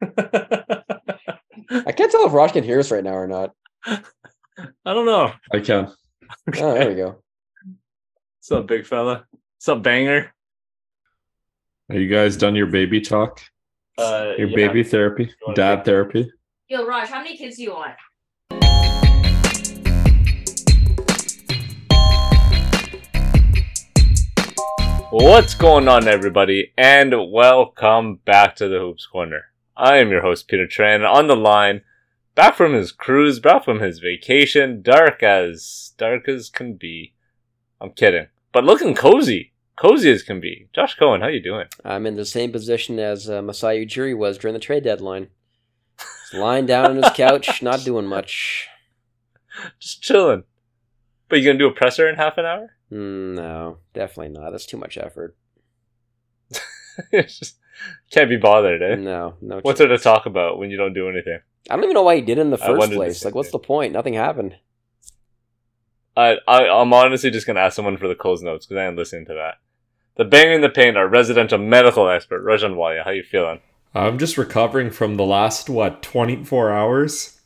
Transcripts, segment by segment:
I can't tell if Raj can hear us right now or not. I don't know. I can. Oh, there we go. What's up, big fella? What's up, banger? Are you guys done your baby talk? Uh, Your yeah. baby therapy? wanna Dad take- therapy? Yo, Raj, how many kids do you want? What's going on, everybody, and welcome back to the Hoops Corner. I am your host, Peter Tran, on the line, back from his cruise, back from his vacation, dark as dark as can be. I'm kidding, but looking cozy, cozy as can be. Josh Cohen, how you doing? I'm in the same position as uh, Masai Ujiri was during the trade deadline. He's lying down on his couch, not doing much. Just chilling. But you gonna do a presser in half an hour? Mm, no, definitely not. That's too much effort. It's just can't be bothered, eh? No, no. What's there to talk about when you don't do anything? I don't even know why he did it in the first wondered the place. Like, what's thing. the point? Nothing happened. I, I I'm honestly just gonna ask someone for the close notes because I am listening to that. The banger in the paint, our residential medical expert, Rajan Walia. How you feeling? I'm just recovering from the last, what, 24 hours?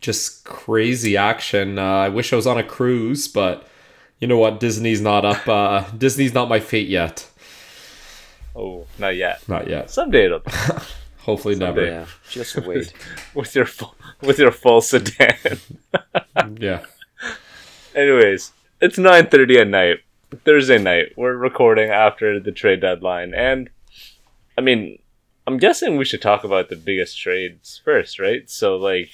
Just crazy action. Uh, I wish I was on a cruise, but you know what? Disney's not up. Uh, Disney's not my fate yet. Oh, not yet. Not yet. Someday it'll be Hopefully never. Yeah, just wait. with your full, with your full sedan. Yeah. Anyways, it's 9:30 at night, Thursday night. We're recording after the trade deadline, and I mean, I'm guessing we should talk about the biggest trades first, right? So like,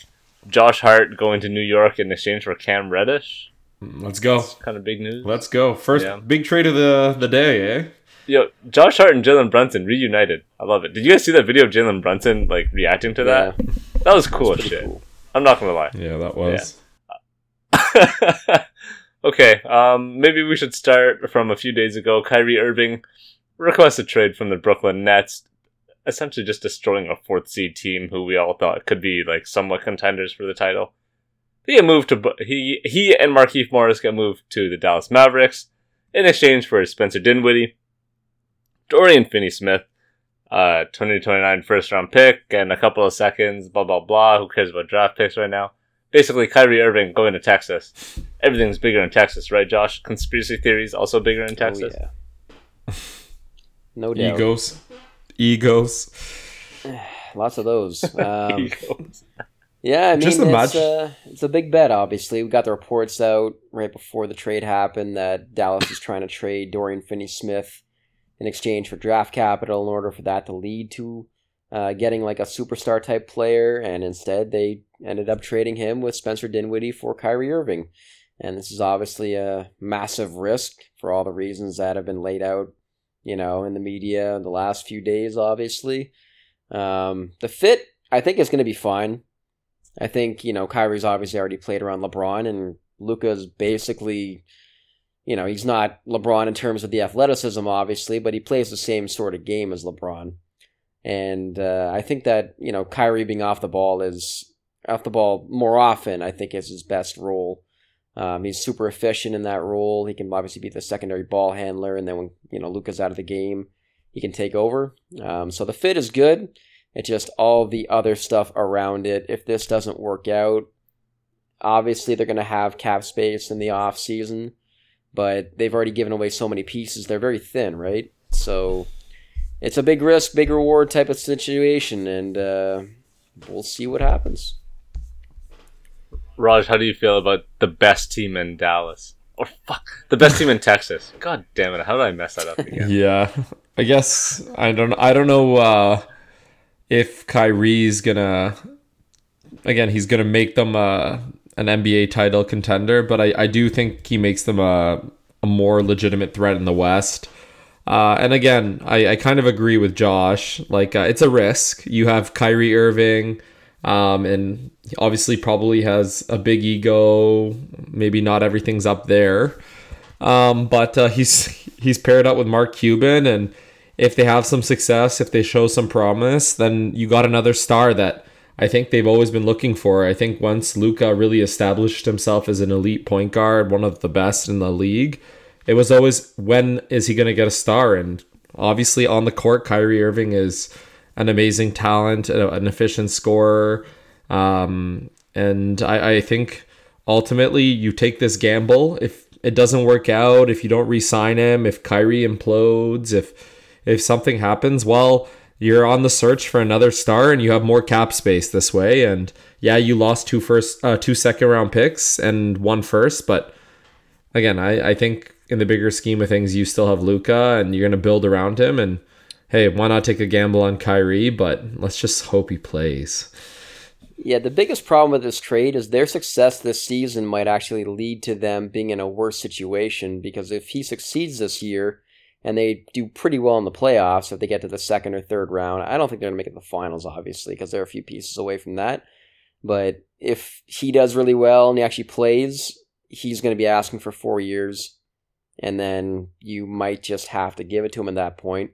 Josh Hart going to New York in exchange for Cam Reddish. Let's go. Kind of big news. Let's go. First Yeah. big trade of the, the day, eh? Yo, Josh Hart and Jalen Brunson reunited. I love it. Did you guys see that video of Jalen Brunson like reacting to that? Yeah, That was cool as pretty shit. cool. I'm not gonna lie. Yeah, that was. okay, um, maybe we should start from a few days ago. Kyrie Irving requests a trade from the Brooklyn Nets, essentially just destroying a fourth seed team who we all thought could be like somewhat contenders for the title. He get moved to he he and Markieff Morris get moved to the Dallas Mavericks in exchange for Spencer Dinwiddie, Dorian Finney-Smith, uh, 2029 first round pick, and a couple of seconds. Blah blah blah. Who cares about draft picks right now? basically Kyrie Irving going to Texas. Everything's bigger in Texas, right, Josh? Conspiracy theories also bigger in Texas. Oh, yeah. No doubt. Egos. Egos. Lots of those. Um, Egos. Yeah, I mean, Just it's, imagine- uh, it's a big bet, obviously. We got the reports out right before the trade happened that Dallas is trying to trade Dorian Finney Smith in exchange for draft capital in order for that to lead to uh, getting like a superstar type player. And instead, they ended up trading him with Spencer Dinwiddie for Kyrie Irving. And this is obviously a massive risk for all the reasons that have been laid out, you know, in the media in the last few days, obviously. Um, the fit, I think, is going to be fine. I think, you know, Kyrie's obviously already played around LeBron, and Luka's basically, you know, he's not LeBron in terms of the athleticism, obviously, but he plays the same sort of game as LeBron. And uh, I think that, you know, Kyrie being off the ball is, off the ball more often, I think, is his best role. Um, he's super efficient in that role. He can obviously be the secondary ball handler, and then when, you know, Luka's out of the game, he can take over. Um, so the fit is good. It's just all the other stuff around it. If this doesn't work out, obviously they're going to have cap space in the off season, but they've already given away so many pieces. They're very thin, right? So it's a big risk, big reward type of situation, and uh, we'll see what happens. Raj, how do you feel about the best team in Dallas? Or fuck, the best team in Texas. God damn it! How did I mess that up again? Yeah. I guess I don't I don't know uh if Kyrie's gonna again he's gonna make them uh an NBA title contender, but I, I do think he makes them a, a more legitimate threat in the West. Uh, and again, I, I kind of agree with Josh. Like, uh, it's a risk. You have Kyrie Irving, um, and obviously probably has a big ego. Maybe not everything's up there. Um, but uh, he's he's paired up with Mark Cuban, and if they have some success, if they show some promise, then you got another star that I think they've always been looking for. I think once Luka really established himself as an elite point guard, one of the best in the league, it was always when is he going to get a star? And obviously on the court, Kyrie Irving is an amazing talent, an efficient scorer. Um, and I, I think ultimately you take this gamble. If it doesn't work out, if you don't re-sign him, if Kyrie implodes, if if something happens, well, you're on the search for another star and you have more cap space this way. And yeah, you lost two first, uh, two second round picks and one first, but again, I, I think in the bigger scheme of things, you still have Luka and you're going to build around him. And hey, why not take a gamble on Kyrie? But let's just hope he plays. Yeah, the biggest problem with this trade is their success this season might actually lead to them being in a worse situation because if he succeeds this year and they do pretty well in the playoffs, if they get to the second or third round, I don't think they're going to make it to the finals, obviously, because they're a few pieces away from that. But if he does really well and he actually plays, he's going to be asking for four years, and then you might just have to give it to him at that point.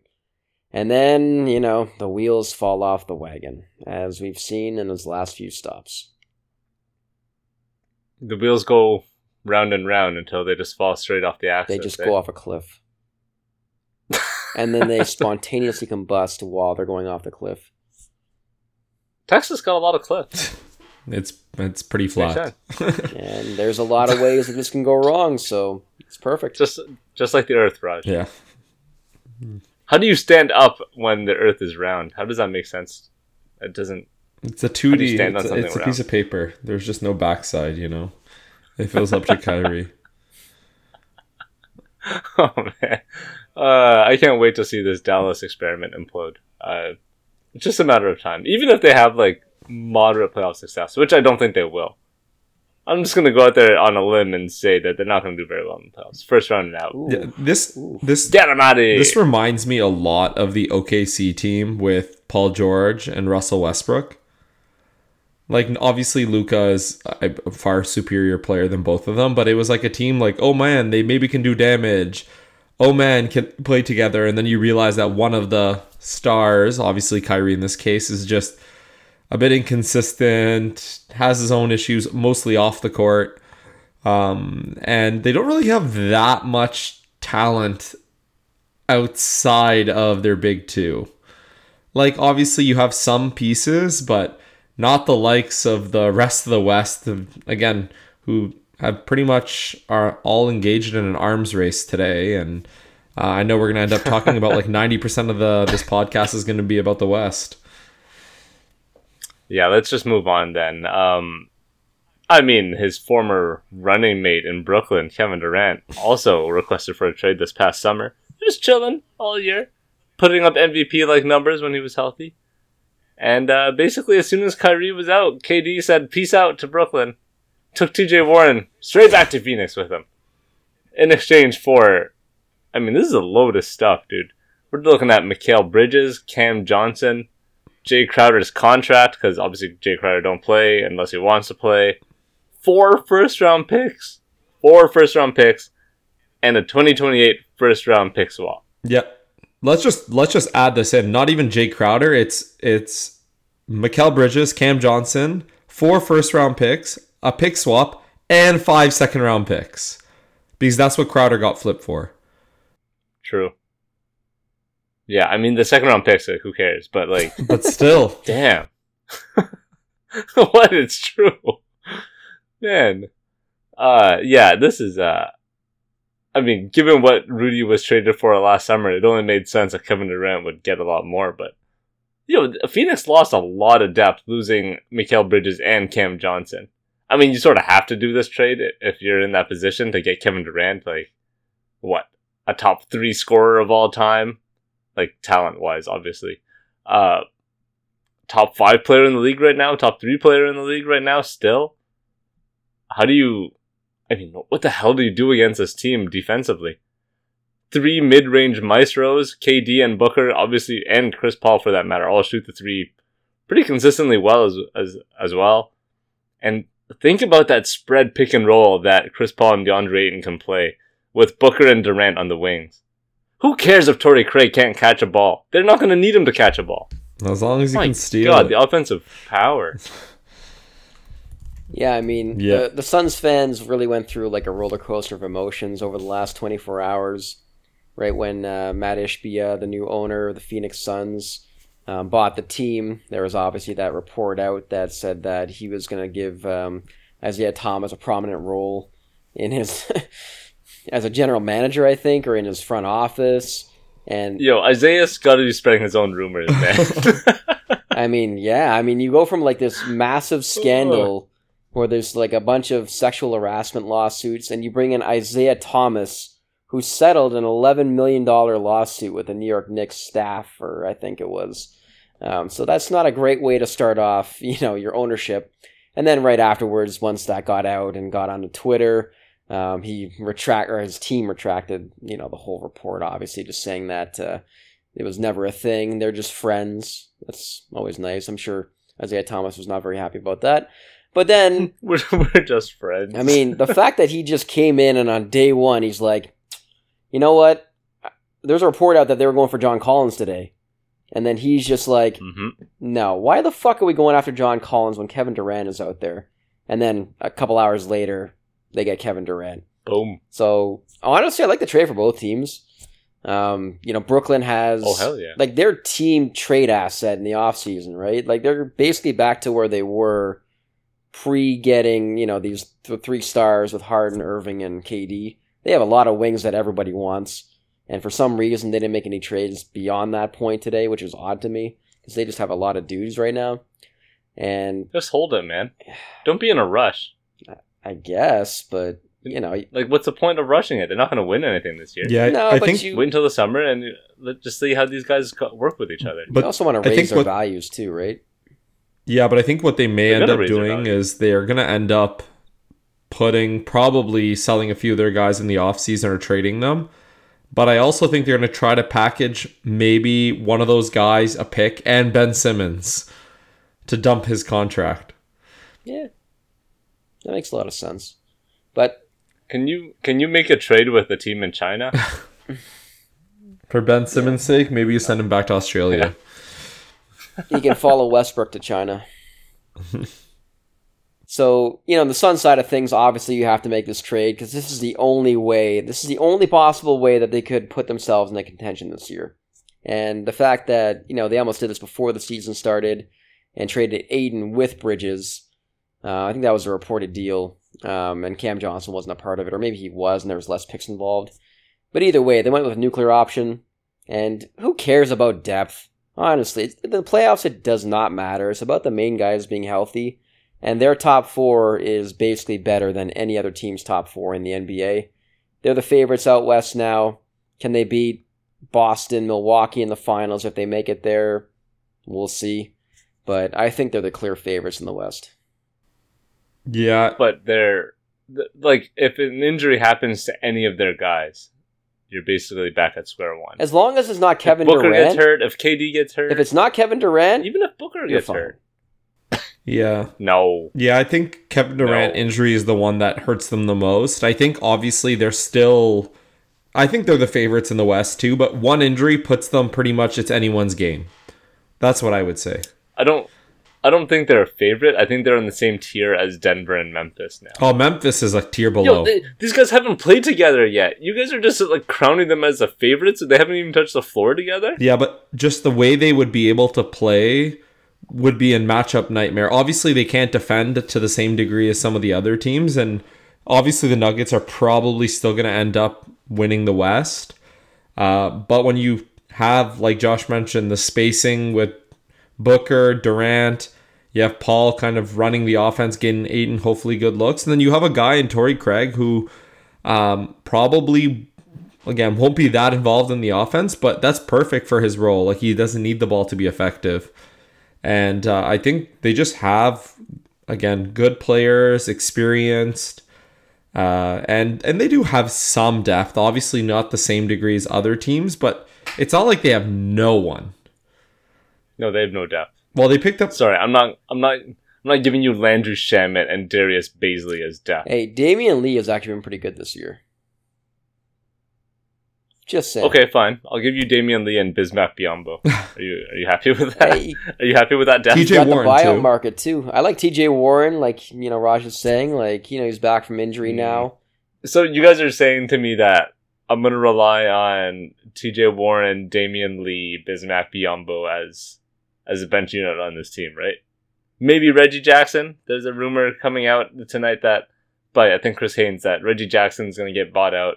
And then, you know, the wheels fall off the wagon, as we've seen in his last few stops. The wheels go round and round until they just fall straight off the axis. They just eh? go off a cliff. And then they spontaneously combust while they're going off the cliff. Texas got a lot of cliffs. It's it's pretty flat. And there's a lot of ways that this can go wrong, so it's perfect. Just just like the Earth, Raj. yeah. How do you stand up when the Earth is round? How does that make sense? It doesn't. It's a 2D. It's, something it's a piece of paper. There's just no backside, you know. It was up to Kyrie. Oh man, uh, I can't wait to see this Dallas experiment implode. Uh, it's just a matter of time. Even if they have like moderate playoff success, which I don't think they will. I'm just gonna go out there on a limb and say that they're not gonna do very well in the playoffs. First round and out. Ooh. Yeah, this Ooh. this Get them out of here. This reminds me a lot of the OKC team with Paul George and Russell Westbrook. Like obviously Luka is a a far superior player than both of them, but it was like a team like, oh man, they maybe can do damage. Oh man, can play together, and then you realize that one of the stars, obviously Kyrie in this case, is just a bit inconsistent, has his own issues, mostly off the court, um, and they don't really have that much talent outside of their big two. Like obviously you have some pieces, but not the likes of the rest of the West. Again, who have pretty much are all engaged in an arms race today, and uh, I know we're gonna end up talking about like ninety percent of the this podcast is gonna be about the West. Yeah, let's just move on then. Um, I mean, his former running mate in Brooklyn, Kevin Durant, also requested for a trade this past summer. Just chilling all year, putting up MVP like numbers when he was healthy. And uh, basically, as soon as Kyrie was out, KD said, Peace out to Brooklyn. Took TJ Warren straight back to Phoenix with him. In exchange for, I mean, this is a load of stuff, dude. We're looking at Mikal Bridges, Cam Johnson, Jay Crowder's contract because obviously Jay Crowder don't play unless he wants to play. Four first round picks, four first round picks, and a 2028 first round pick swap. Yep. Let's just let's just add this in. Not even Jay Crowder. It's it's Mikal Bridges, Cam Johnson, four first round picks, a pick swap, and five second round picks. Because that's what Crowder got flipped for. True. Yeah, I mean the second round picks, like, who cares? But like, But still, damn, what? It's true, man. Uh, yeah, this is uh. I mean, given what Rudy was traded for last summer, it only made sense that Kevin Durant would get a lot more. But you know, Phoenix lost a lot of depth losing Mikal Bridges and Cam Johnson. I mean, you sort of have to do this trade if you're in that position to get Kevin Durant, like what a top three scorer of all time, like talent wise, obviously. Uh, top five player in the league right now, top three player in the league right now, still. How do you? I mean, what the hell do you do against this team defensively? Three mid-range maestros, KD and Booker, obviously, and Chris Paul for that matter, all shoot the three pretty consistently well as as as well. And think about that spread pick and roll that Chris Paul and DeAndre Ayton can play with Booker and Durant on the wings. Who cares if Torrey Craig can't catch a ball? They're not going to need him to catch a ball. as long as he My can steal God, it. the offensive power. Yeah, I mean, Yeah. the, the Suns fans really went through like a roller coaster of emotions over the last 24 hours. Right when uh, Mat Ishbia, the new owner of the Phoenix Suns, um, bought the team. There was obviously that report out that said that he was going to give um, Isaiah Thomas a prominent role in his as a general manager, I think, or in his front office. And Yo, Isaiah's got to be spreading his own rumors, man. I mean, yeah, I mean, you go from like this massive scandal where there's like a bunch of sexual harassment lawsuits, and you bring in Isaiah Thomas, who settled an $11 million lawsuit with the New York Knicks staff, or I think it was. Um, so that's not a great way to start off, you know, your ownership. And then right afterwards, once that got out and got onto Twitter, um, he retract or his team retracted, you know, the whole report. Obviously, just saying that uh, it was never a thing. They're just friends. That's always nice. I'm sure Isaiah Thomas was not very happy about that. But then, we're, we're just friends. I mean, the fact that he just came in and on day one he's like, you know what? There's a report out that they were going for John Collins today. And then he's just like, hmm no, why the fuck are we going after John Collins when Kevin Durant is out there? And then a couple hours later, they get Kevin Durant. boom. So honestly, I like the trade for both teams. Um, you know, Brooklyn has Oh hell yeah. like their team trade asset in the offseason, right? Like they're basically back to where they were pre getting, you know, these th- three stars with Harden, Irving, and KD. They have a lot of wings that everybody wants. And for some reason, they didn't make any trades beyond that point today, which is odd to me because they just have a lot of dudes right now. And Just hold it, man. Don't be in a rush. I guess, but you know, Like, what's the point of rushing it? They're not going to win anything this year. Yeah, no, I but think you, Wait until the summer and let just see how these guys work with each other. you but also want to raise their what- values too, right? Yeah, but I think what they may They're end up doing is they are going to end up putting probably selling a few of their guys in the offseason or trading them. But I also think they're going to try to package maybe one of those guys a pick and Ben Simmons to dump his contract. Yeah, that makes a lot of sense. But Can you can you make a trade with the team in China? For Ben Simmons' sake, maybe you send him back to Australia. he can follow Westbrook to China. So, you know, on the Sun side of things, obviously you have to make this trade because this is the only way, this is the only possible way that they could put themselves in the contention this year. And the fact that, you know, they almost did this before the season started and traded Ayton with Bridges, uh, I think that was a reported deal. Um, and Cam Johnson wasn't a part of it, or maybe he was and there was less picks involved. But either way, they went with a nuclear option. And who cares about depth? Honestly, the playoffs, it does not matter. It's about the main guys being healthy. And their top four is basically better than any other team's top four in the NBA. They're the favorites out west now. Can they beat Boston, Milwaukee in the finals if they make it there? We'll see. But I think they're the clear favorites in the West. Yeah, but they're like if an injury happens to any of their guys, you're basically back at square one. As long as it's not Kevin if Booker Durant, gets hurt, if KD gets hurt, if it's not Kevin Durant, even if Booker gets fine. hurt, yeah. no. Yeah, I think Kevin Durant No. injury is the one that hurts them the most. I think obviously they're still I think they're the favorites in the West too, but one injury puts them pretty much it's anyone's game. That's what I would say. I don't. I don't think they're a favorite. I think they're in the same tier as Denver and Memphis now. Oh, Memphis is a tier below. Yo, they, these guys haven't played together yet. You guys are just like crowning them as the favorites. And they haven't even touched the floor together. yeah, but just the way they would be able to play would be in matchup nightmare. Obviously, they can't defend to the same degree as some of the other teams, and obviously the Nuggets are probably still going to end up winning the West. Uh, but when you have, like Josh mentioned, the spacing with Booker, Durant, you have Paul kind of running the offense, getting Ayton hopefully good looks, and then you have a guy in Torrey Craig who um, probably again won't be that involved in the offense, but that's perfect for his role. Like he doesn't need the ball to be effective, and uh, I think they just have again good players, experienced. Uh, and and they do have some depth, obviously not the same degree as other teams, but it's not like they have no one. No, they have no depth. Well, they picked up Sorry, I'm not. I'm not. I'm not giving you Landry Shamet and Darius Bazley as depth. hey, Damion Lee has actually been pretty good this year. Just saying. Okay, fine. I'll give you Damion Lee and Bismack Biyombo. Are you Are you happy with that? Hey, Are you happy with that depth? TJ got Warren, the buyout too. market too. I like TJ Warren, like you know Raj is saying, like you know he's back from injury Mm. now. So you guys are saying to me that I'm gonna rely on TJ Warren, Damion Lee, Bismack Biyombo as as a bench unit on this team, right? Maybe Reggie Jackson. There's a rumor coming out tonight that, but I think Chris Haynes that Reggie Jackson's going to get bought out,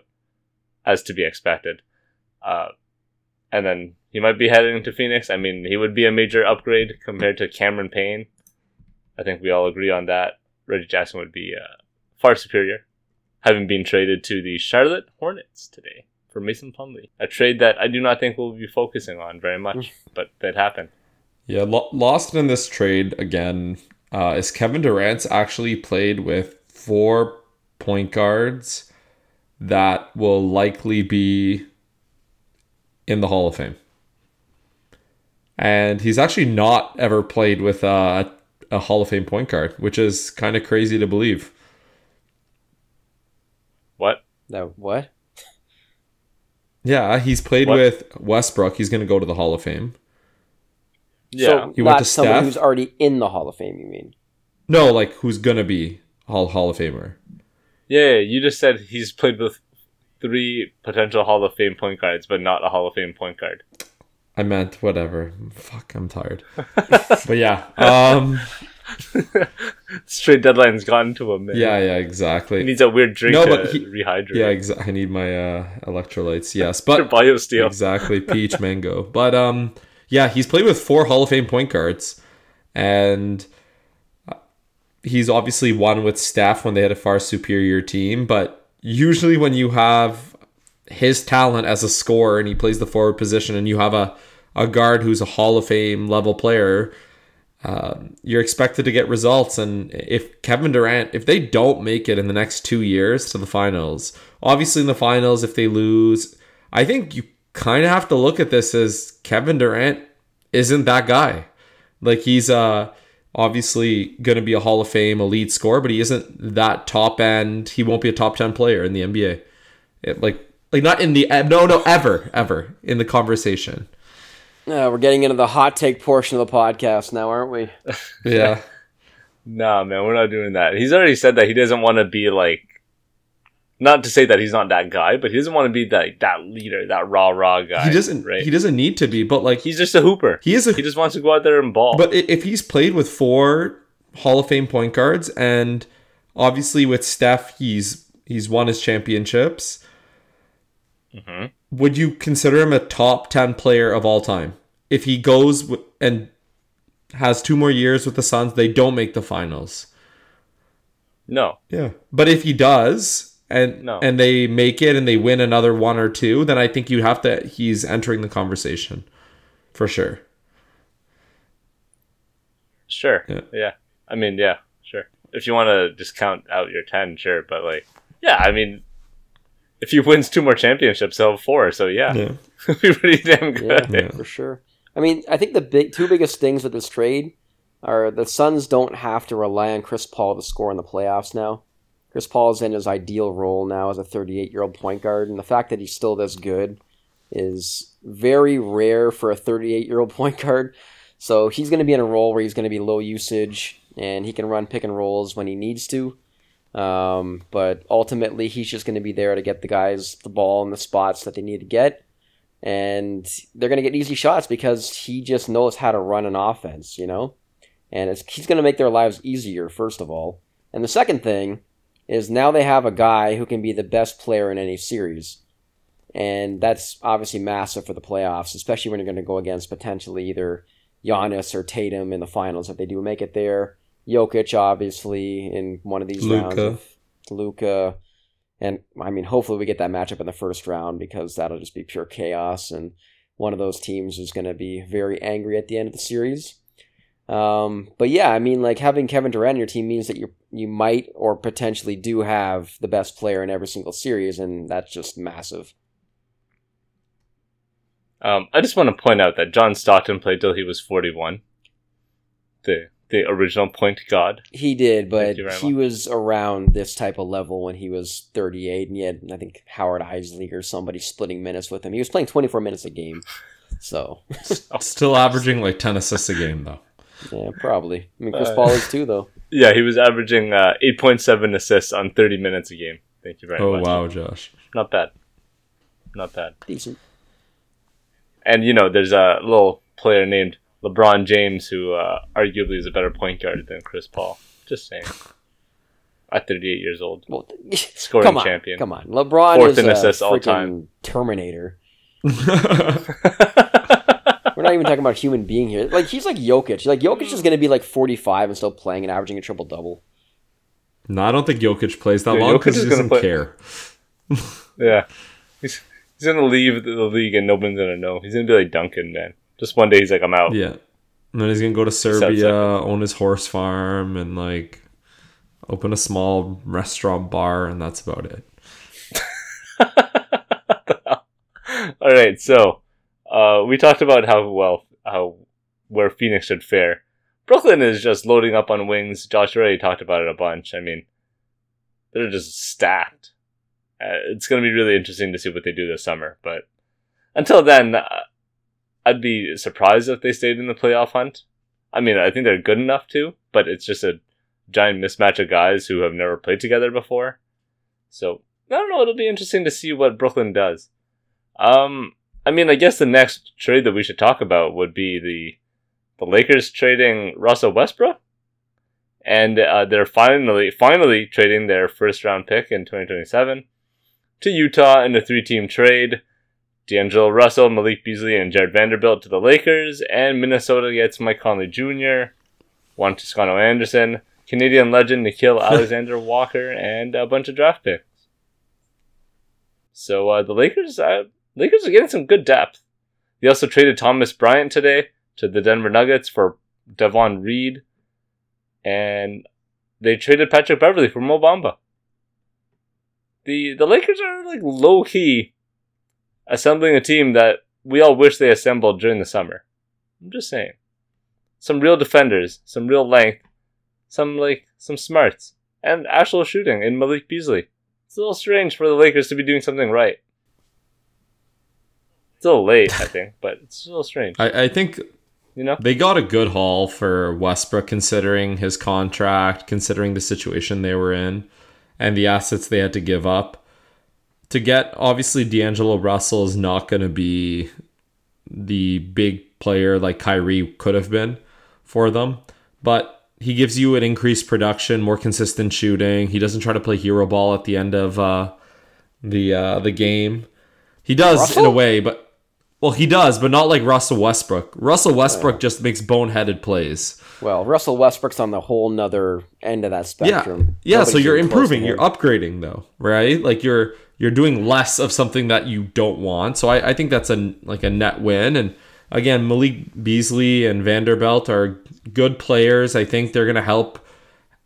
as to be expected. Uh, and then he might be heading to Phoenix. I mean, he would be a major upgrade compared to Cameron Payne. I think we all agree on that. Reggie Jackson would be uh, far superior, having been traded to the Charlotte Hornets today for Mason Plumlee. A trade that I do not think we'll be focusing on very much, but that happened. Yeah, lo- lost in this trade again uh, is Kevin Durant's actually played with four point guards that will likely be in the Hall of Fame. And he's actually not ever played with a, a Hall of Fame point guard, which is kind of crazy to believe. What? No, what? Yeah, he's played What? with Westbrook. He's going to go to the Hall of Fame. Yeah. So He went to someone Steph? who's already in the Hall of Fame. You mean? No, like who's going to be Hall Hall of Famer. Yeah, you just said he's played with three potential Hall of Fame point guards, but not a Hall of Fame point guard. I meant whatever. Fuck, I'm tired. but yeah, um, Straight deadline's gotten to him, man. yeah, yeah, He exactly. needs a weird drink No, to but he- rehydrate. Yeah, exa- I need my uh, electrolytes. Yes, but biosteel. exactly peach mango. But um, yeah, he's played with four Hall of Fame point guards, and he's obviously won with Steph when they had a far superior team. But usually, when you have his talent as a scorer and he plays the forward position, and you have a a guard who's a Hall of Fame level player, um, you're expected to get results. And if Kevin Durant, if they don't make it in the next two years to the finals, obviously in the finals, if they lose, I think you kind of have to look at this as Kevin Durant isn't that guy. Like he's uh obviously going to be a Hall of Fame elite scorer, but he isn't that top end. He won't be a top 10 player in the NBA. It, like like not in the no no ever ever in the conversation. Uh, we're getting into the hot take portion of the podcast now, aren't we? Yeah. Nah, man, we're not doing that. He's already said that he doesn't want to be like, not to say that he's not that guy, but he doesn't want to be that that leader, that rah rah guy. he doesn't right? he doesn't need to be, but like he's just a hooper. he is a He just wants to go out there and ball. But if he's played with four Hall of Fame point guards, and obviously with Steph, he's he's won his championships. Mhm. Would you consider him a top ten player of all time if he goes and has two more years with the Suns? They don't make the finals. no, Yeah, but if he does, and No. and they make it and they win another one or two, then I think you have to. He's entering the conversation for sure. sure, Yeah. yeah. I mean, yeah, sure. If you want to just count out your ten, sure. But like, yeah, I mean, if he wins two more championships, he'll have four. So yeah, Yeah. it'll be pretty damn Yeah, good. Yeah. for sure. I mean, I think the big two biggest things with this trade are the Suns don't have to rely on Chris Paul to score in the playoffs now. Chris Paul is in his ideal role now as a 38 year old point guard, and the fact that he's still this good is very rare for a 38 year old point guard. So he's going to be in a role where he's going to be low usage and he can run pick and rolls when he needs to. Um, but ultimately, he's just going to be there to get the guys the ball in the spots that they need to get and they're going to get easy shots because he just knows how to run an offense, you know? And he's going to make their lives easier, first of all. And the second thing is now they have a guy who can be the best player in any series. And that's obviously massive for the playoffs, especially when you're going to go against potentially either Giannis or Tatum in the finals if they do make it there. Jokic, obviously, in one of these rounds. Luka. Of Luka. And I mean, hopefully we get that matchup in the first round because that'll just be pure chaos. And one of those teams is going to be very angry at the end of the series. Um, but yeah, I mean, like having Kevin Durant on your team means that you you might or potentially do have the best player in every single series, and that's just massive. Um, I just want to point out that John Stockton played till he was forty-one. The the original point god. He did, but you very he was around this type of level when he was 38, and he had, I think, Howard Eisley or somebody splitting minutes with him. He was playing 24 minutes a game, so Still averaging like ten assists a game though. yeah, probably. I mean, Chris Uh, Paul is too, though. Yeah, he was averaging uh, eight point seven assists on thirty minutes a game. Thank you very Oh much. Oh, wow, Josh. Not bad. Not bad. Decent. And you know, there's a little player named LeBron James, who uh, arguably is a better point guard than Chris Paul. Just saying. At 38 years old, Well, scoring come on, champion. come on. LeBron Fourth is in a assists all freaking time. Terminator. We're not even talking about human being here. Like he's like Jokic. Like Jokic is hmm. going to be like 45 and still playing and averaging a triple double. no, I don't think Jokic plays that Yeah, long Jokic because is he gonna doesn't play- care. yeah, he's he's gonna leave the league and nobody's gonna know. He's gonna be like Duncan, man. Just one day he's like, I'm out. Yeah. And then he's gonna go to Serbia, own his horse farm, and like open a small restaurant bar, and that's about it. All right, so uh, we talked about how well how where Phoenix should fare. Brooklyn is just loading up on wings. Josh already talked about it a bunch. I mean, they're just stacked. Uh, it's going to be really interesting to see what they do this summer. But until then, uh, I'd be surprised if they stayed in the playoff hunt. I mean, I think they're good enough to, but it's just a giant mismatch of guys who have never played together before. So I don't know. It'll be interesting to see what Brooklyn does. Um, I mean, I guess the next trade that we should talk about would be the the Lakers trading Russell Westbrook, and uh, they're finally finally trading their first round pick in 2027 to Utah in a three team trade. D'Angelo Russell, Malik Beasley, and Jarred Vanderbilt to the Lakers, and Minnesota gets Mike Conley Jr., Juan Toscano Anderson, Canadian legend Nickeil Alexander Walker, and a bunch of draft picks. So uh, the Lakers, uh, Lakers are getting some good depth. They also traded Thomas Bryant today to the Denver Nuggets for Davon Reed, and they traded Patrick Beverley for Mo Bamba. The the Lakers are like low key assembling a team that we all wish they assembled during the summer. I'm just saying. Some real defenders, some real length, some like some smarts, and actual shooting in Malik Beasley. It's a little strange for the Lakers to be doing something right. It's a little late, I think, but it's a little strange. I, I think You know? they got a good haul for Westbrook considering his contract, considering the situation they were in, and the assets they had to give up. To get obviously D'Angelo Russell is not going to be the big player like Kyrie could have been for them, but he gives you an increased production, more consistent shooting. He doesn't try to play hero ball at the end of uh, the uh, the game. He does in a way, but well, he does, but not like Russell Westbrook. Russell Westbrook just makes boneheaded plays. Well, Russell Westbrook's on the whole nother end of that spectrum. Yeah, yeah. So you're even close to improving, you're upgrading, though, right? Like you're you're doing less of something that you don't want. So I, I think that's a like a net win. And again, Malik Beasley and Vanderbilt are good players. I think they're gonna help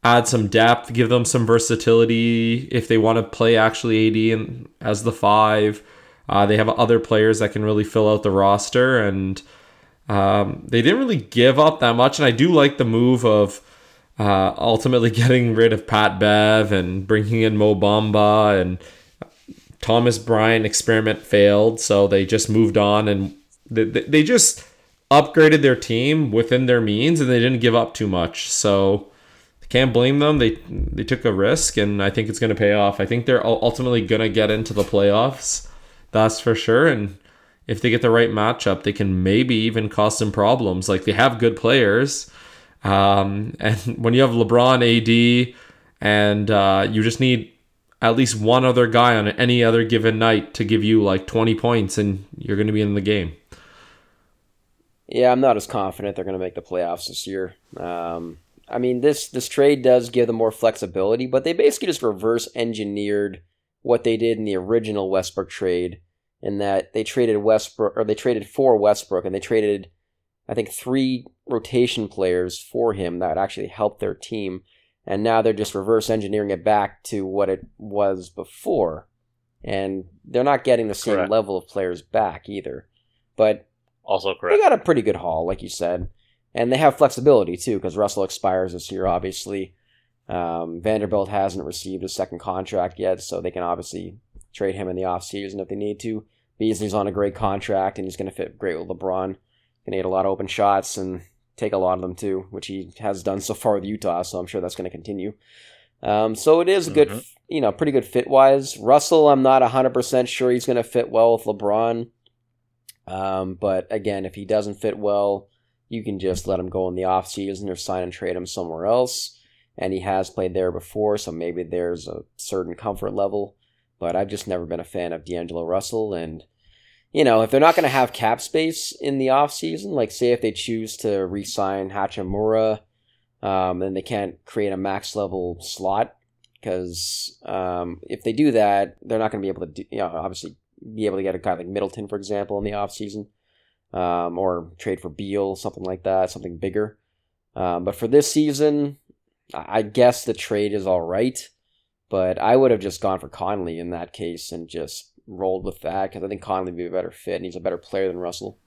add some depth, give them some versatility if they want to play actually AD and as the five. Uh, they have other players that can really fill out the roster, and um, they didn't really give up that much. And I do like the move of uh, ultimately getting rid of Pat Bev and bringing in Mo Bamba and Thomas Bryant experiment failed, so they just moved on and they, they they just upgraded their team within their means and they didn't give up too much. So can't blame them. They they took a risk and I think it's going to pay off. I think they're ultimately going to get into the playoffs. That's for sure and if they get the right matchup, they can maybe even cause some problems. Like they have good players. Um, and when you have LeBron, AD, and uh, you just need at least one other guy on any other given night to give you like 20 points, and you're going to be in the game. Yeah, I'm not as confident they're going to make the playoffs this year. Um, I mean, this this trade does give them more flexibility, but they basically just reverse engineered what they did in the original Westbrook trade, in that they traded Westbrook or they traded for Westbrook, and they traded, I think, three rotation players for him that actually helped their team, and now they're just reverse engineering it back to what it was before, and they're not getting the same Correct. level of players back either. But Also correct. they got a pretty good haul, like you said, and they have flexibility too because Russell expires this year. Obviously, um, Vanderbilt hasn't received a second contract yet, so they can obviously trade him in the offseason if they need to. Beasley's on a great contract, and he's going to fit great with LeBron. Going to get a lot of open shots and take a lot of them too, which he has done so far with Utah. So I'm sure that's going to continue. Um, so it is a good, Mhm. you know, pretty good fit wise. Russell, I'm not 100% sure he's going to fit well with LeBron. Um, but again, if he doesn't fit well, you can just let him go in the offseason or sign and trade him somewhere else. And he has played there before, so maybe there's a certain comfort level. But I've just never been a fan of D'Angelo Russell. And, you know, if they're not going to have cap space in the offseason, like say if they choose to re sign Hachimura, um, then they can't create a max level slot because um, if they do that, they're not going to be able to, do, you know, obviously be able to get a guy like Middleton, for example, in the offseason, um, or trade for Beal, something like that, something bigger. Um, but for this season, I guess the trade is all right, but I would have just gone for Conley in that case and just rolled with that because I think Conley would be a better fit and he's a better player than Russell.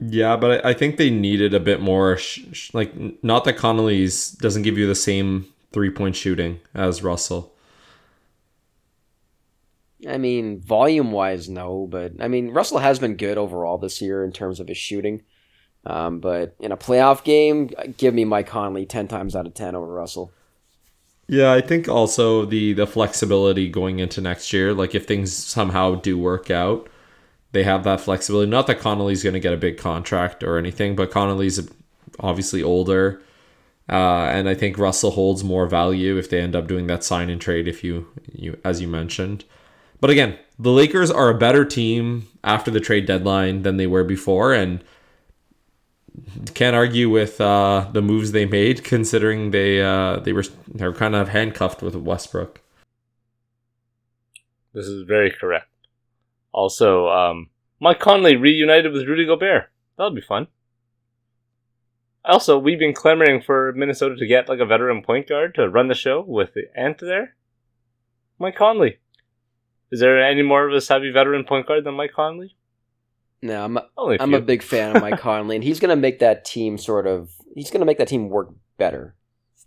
Yeah, but I think they needed a bit more. Sh- sh- like, not that Conley's doesn't give you the same three point shooting as Russell. I mean, volume wise, no, but I mean, Russell has been good overall this year in terms of his shooting. Um, but in a playoff game, give me Mike Conley 10 times out of 10 over Russell. Yeah, I think also the the flexibility going into next year. Like, if things somehow do work out, they have that flexibility. Not that Conley's going to get a big contract or anything, but Conley's obviously older. Uh, and I think Russell holds more value if they end up doing that sign and trade. If you, you as you mentioned, but again, the Lakers are a better team after the trade deadline than they were before, and can't argue with uh, the moves they made, considering they uh, they were they were kind of handcuffed with Westbrook. This is very correct. Also, um, Mike Conley reunited with Rudy Gobert. That would be fun. Also, we've been clamoring for Minnesota to get like a veteran point guard to run the show with the Ant there. Mike Conley. Is there any more of a savvy veteran point guard than Mike Conley? No, I'm, a I'm a big fan of Mike Conley, and he's going to make that team sort of, he's going to make that team work better.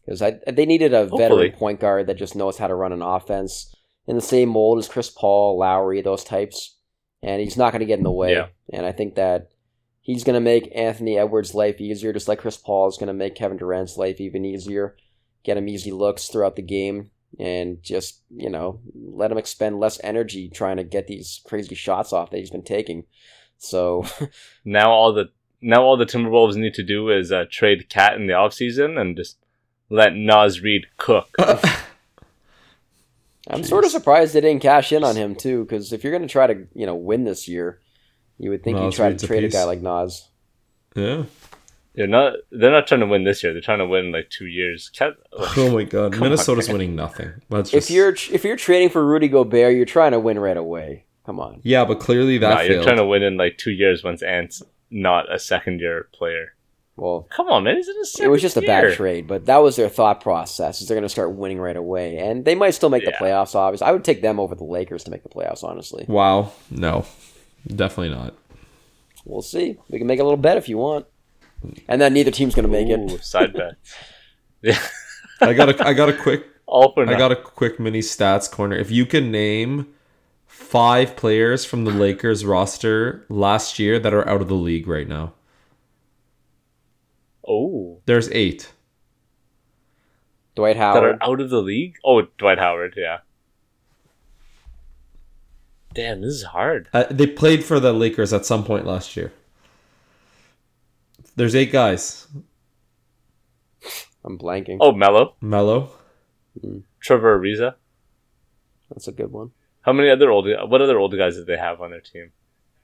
Because they needed a Hopefully. veteran point guard that just knows how to run an offense in the same mold as Chris Paul, Lowry, those types. And he's not going to get in the way. Yeah. And I think that he's going to make Anthony Edwards' life easier, just like Chris Paul is going to make Kevin Durant's life even easier. Get him easy looks throughout the game, and just you know let him expend less energy trying to get these crazy shots off that he's been taking. So now all the now all the Timberwolves need to do is uh, trade KAT in the offseason and just let Naz Reid cook. I'm sort of surprised they didn't cash in on him too, because if you're going to try to you know win this year, you would think you'd try Reid's to trade a piece. guy like Nas. Yeah. They're not they're not trying to win this year. They're trying to win like two years. KAT, Oh my god, Come on, Minnesota's winning nothing. Let's just If you're if you're trading for Rudy Gobert, you're trying to win right away. Come on. yeah, but clearly that nah, you're failed. trying to win in like two years once Ant's not a second year player. Well, Come on, man. He's in his it was just a bad trade, but that was their thought process. Is they're going to start winning right away, and they might still make Yeah. the playoffs. Obviously, I would take them over the Lakers to make the playoffs. Honestly, Wow, no, definitely not. we'll see. We can make a little bet if you want, and then neither team's going to make Ooh, it. side bet. Yeah. I got a I got a quick All for I got a quick mini stats corner. If you can name five players from the Lakers roster last year that are out of the league right now, Oh, there's eight. Dwight Howard. that Howard. are out of the league. Oh, Dwight Howard. Yeah. Damn, this is hard. Uh, they played for the Lakers at some point last year. There's eight guys. I'm blanking. Oh, Melo, Melo, Trevor Ariza. That's a good one. How many other old? What other old guys did they have on their team?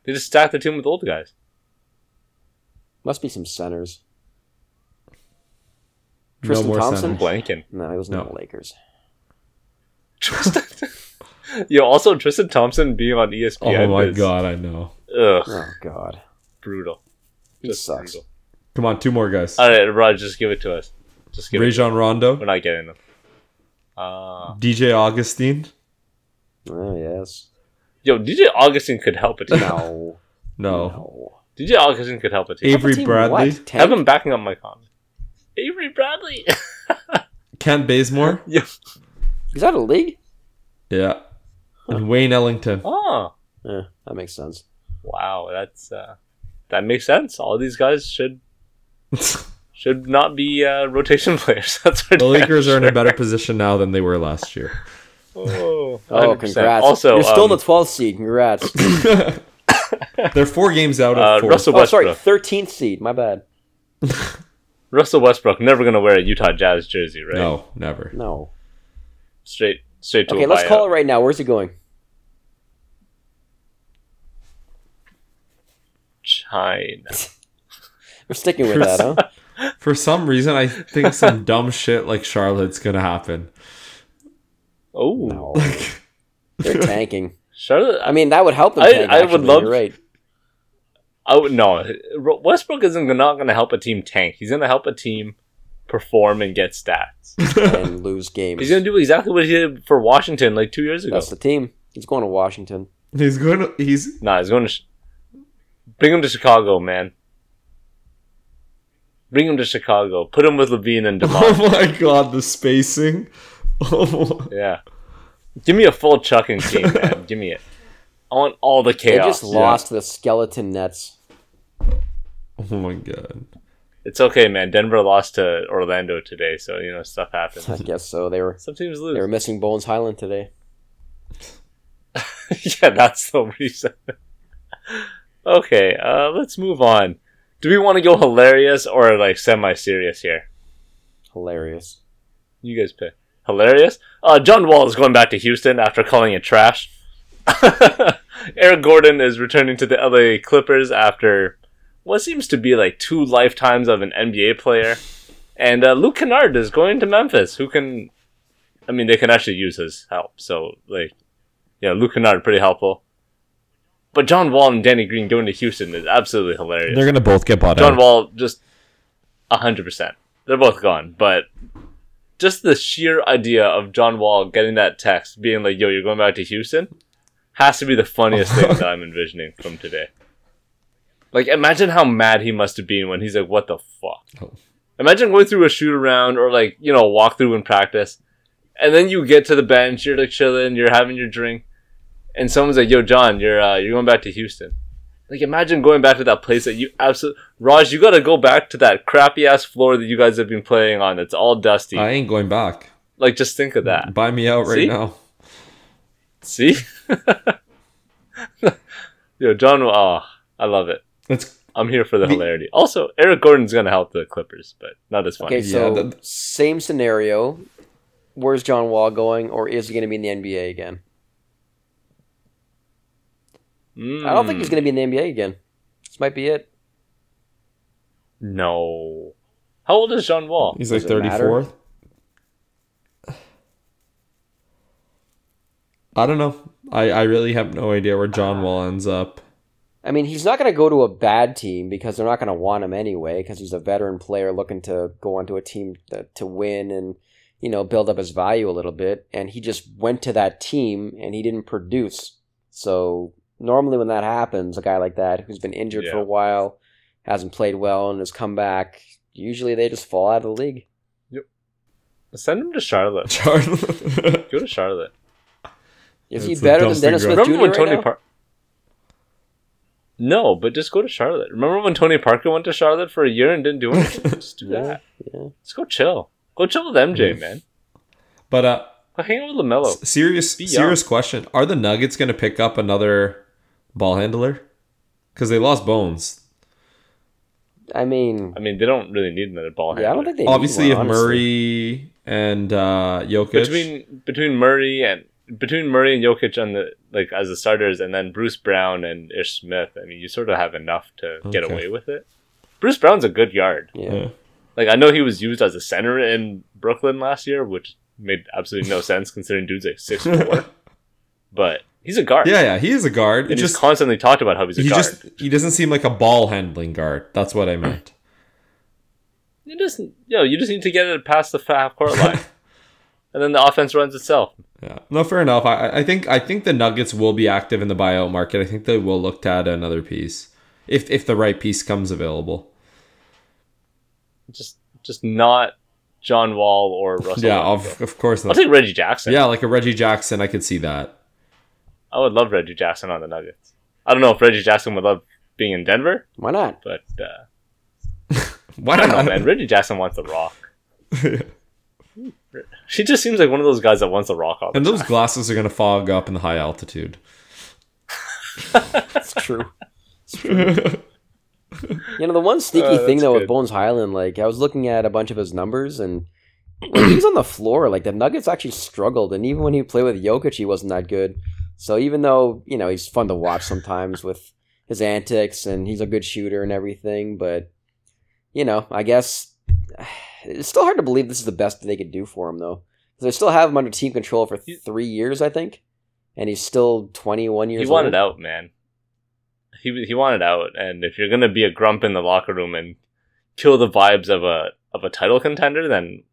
They just stacked their team with old guys. Must be some centers. Tristan more Thompson? centers. Blanking. No, he was not No. the Lakers. Tristan. Yo, also Tristan Thompson being on ESPN. Oh my is- god, I know. Ugh, Oh God, brutal. he Just sucks. brutal. Come on, two more guys. All right, Rod, just give it to us. Just give it. Rajon Rondo, We're not getting them. Uh, DJ Augustin. Oh yes. yo, DJ Augustin could help a team. No. No. DJ Augustin could help a team. Avery Team Bradley, What, Have him backing up my comment. Avery Bradley. Kent Bazemore. yeah. Is that a league. Yeah. And Wayne Ellington. Oh, Yeah, that makes sense. wow. That's uh, that makes sense. All these guys should should not be uh, rotation players. That's for the damn Lakers are in a better position now than they were last year. Oh, Oh, 100%. congrats! Also, you're still in um, the 12th seed. Congrats. They're four games out of Uh, four. Russell Oh, sorry, 13th seed. My bad. Russell Westbrook never gonna wear a Utah Jazz jersey, right? No, never. No. Straight, straight to Okay, a let's buyout. call it right now. Where's he going? China. We're sticking with that, huh? For some reason, I think some dumb shit like Charlotte's gonna happen. Oh, No. They're tanking. Charlotte. I mean, that would help them. I- tank, I would actually, love- You're right. I would no. Westbrook isn't not going to help a team tank. He's going to help a team perform and get stats. and lose games. He's going to do exactly what he did for Washington like two years ago. That's the team. He's going to Washington. He's going to. He's. Nah, he's going to sh- bring him to Chicago, man. Bring him to Chicago. Put him with LaVine and oh Demar. Oh my god, the spacing. Oh, yeah, give me a full chucking team, man. Give me it. I want all the chaos. They chaos. just lost to the skeleton Nets. oh my god. It's okay, man. Denver lost to Orlando today, so you know stuff happens. I guess so. They were Some teams lose. they were missing Bones Hyland today. yeah, that's the reason. okay, uh, let's move on. Do we want to go hilarious or like semi-serious here? Hilarious. You guys pick. Hilarious. Uh, John Wall is going back to Houston after calling it trash. Eric Gordon is returning to the LA Clippers after what seems to be like two lifetimes of an NBA player. And uh, Luke Kennard is going to Memphis, who can, I mean, they can actually use his help. So, like, yeah, Luke Kennard, pretty helpful. But John Wall and Danny Green going to Houston is absolutely hilarious. They're gonna both get bought John out. John Wall just hundred percent. They're both gone, but just the sheer idea of John Wall getting that text, being like, "Yo, you're going back to Houston," has to be the funniest thing that I'm envisioning from today. Like, imagine how mad he must have been when he's like, "What the fuck." Imagine going through a shoot around or like you know walk through in practice, and then you get to the bench, you're like chilling, you're having your drink, and someone's like, "Yo, John, you're uh, you're going back to Houston." Like imagine going back to that place that you absolutely Raj, you gotta go back to that crappy ass floor that you guys have been playing on. It's all dusty. I ain't going back. like just think of that. Buy me out right See? now. See? Yo, John oh, I love it. It's I'm here for the The- hilarity. Also, Eric Gordon's gonna help the Clippers, but not as funny. Okay, so Yeah, that- same scenario. Where's John Wall going, or is he going to be in the NBA again? I don't think he's Mm, going to be in the NBA again. This might be it. No. How old is John Wall? he's like Does 34th. I don't know. I, I really have no idea where John Wall ends up. I mean, he's not going to go to a bad team because they're not going to want him anyway because he's a veteran player looking to go onto a team that, to win and, you know, build up his value a little bit. And he just went to that team and he didn't produce. So normally when that happens, a guy like that who's been injured for a while, hasn't played well and has come back, usually they just fall out of the league. Yep. Send him to Charlotte. Charlotte. Go to Charlotte. Is he better than Dennis Smith Remember Jr. when right Tony now? Parker? No, but just go to Charlotte. Remember when Tony Parker went to Charlotte for a year and didn't do anything? just do Yeah, that. yeah. Just go chill. Go chill with MJ, Mm. man. but uh, Go hang out with Lamelo. s- serious serious question: Are the Nuggets going to pick up another ball handler? Because they lost Bones. I mean, I mean, they don't really need another ball handler. yeah, I don't think they need Obviously, one, if. Murray and uh, Jokic, between between Murray and between Murray and Jokic on the like as the starters, and then Bruce Brown and Ish Smith. I mean, you sort of have enough to get away with it. Bruce Brown's a good yard. Yeah. yeah. Like I know he was used as a center in Brooklyn last year, which made absolutely no sense considering dude's like six four. but he's a guard. yeah, yeah, he is a guard. and It just constantly talked about how he's a he guard. just he doesn't seem like a ball handling guard. That's what I meant. You just you know, you just need to get it past the half court line, and then the offense runs itself. Yeah, no, fair enough. I, I think I think the Nuggets will be active in the buyout market. I think they will look to add another piece if if the right piece comes available. Just just not John Wall or Russell. yeah, of, of course Not. I'll take Reggie Jackson. Yeah, like a Reggie Jackson, I could see that. I would love Reggie Jackson on the Nuggets. I don't know if Reggie Jackson would love being in Denver, Why not? but uh, Why I don't know, man. Reggie Jackson wants the rock. She just seems like one of those guys that wants the rock all the and those time. glasses are gonna fog up in the high altitude. It's true. It's true. You know, the one sneaky Oh, thing that's though with. Bones Hyland, like I was looking at a bunch of his numbers, and when he was on the floor, like the Nuggets actually struggled, and even when he played with Jokic, he wasn't that good. So even though you know he's fun to watch sometimes with his antics, and he's a good shooter and everything, but you know, I guess it's still hard to believe this is the best they could do for him though. they still have him under team control for He- three years, I think, and he's still twenty one years. Old. He wanted old. out, man. He he wanted out, and if you're gonna be a grump in the locker room and kill the vibes of a of a title contender, then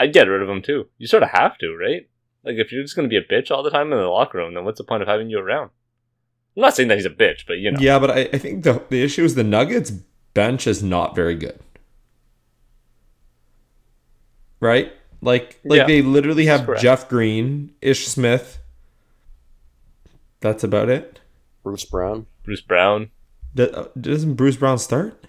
I'd get rid of him too. You sort of have to, right? Like if you're just gonna be a bitch all the time in the locker room, then what's the point of having you around? I'm not saying that he's a bitch, but you know, Yeah, but I, I think the the issue is the Nuggets bench is not very good. Right? Like like Yeah, they literally have. Jeff Green, Ish Smith. That's about it. Bruce Brown. Bruce Brown, Do- uh, Doesn't Bruce Brown start?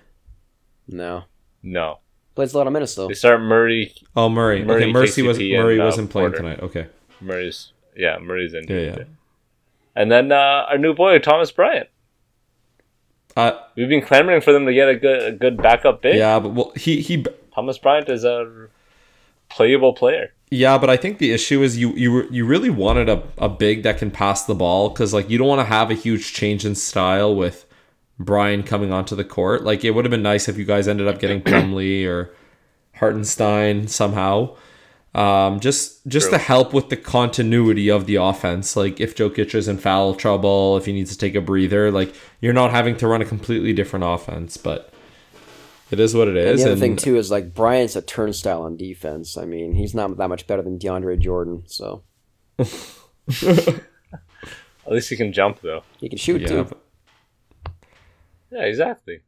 No, no. plays a lot of minutes though. They start Murray. Oh, Murray. Murray, okay, Mercy was KCP, and, Murray uh, wasn't playing Porter. tonight. Okay. Murray's yeah, Murray's in. Yeah, yeah. And then uh, our new boy Thomas Bryant. Uh, We've been clamoring for them to get a good a good backup big. yeah, but well, he he Thomas Bryant is a playable player. Yeah, but I think the issue is you you you really wanted a, a big that can pass the ball because like you don't want to have a huge change in style with Bryant coming onto the court. Like it would have been nice if you guys ended up getting Plumlee or Hartenstein somehow. Um, just just True. to help with the continuity of the offense. Like if Jokic is in foul trouble, if he needs to take a breather, like you're not having to run a completely different offense. But it is what it is. And the other and- thing too is like Bryant's a turnstile on defense. I mean, he's not that much better than DeAndre Jordan, so At least he can jump though. he can shoot yeah, too. Yeah, exactly.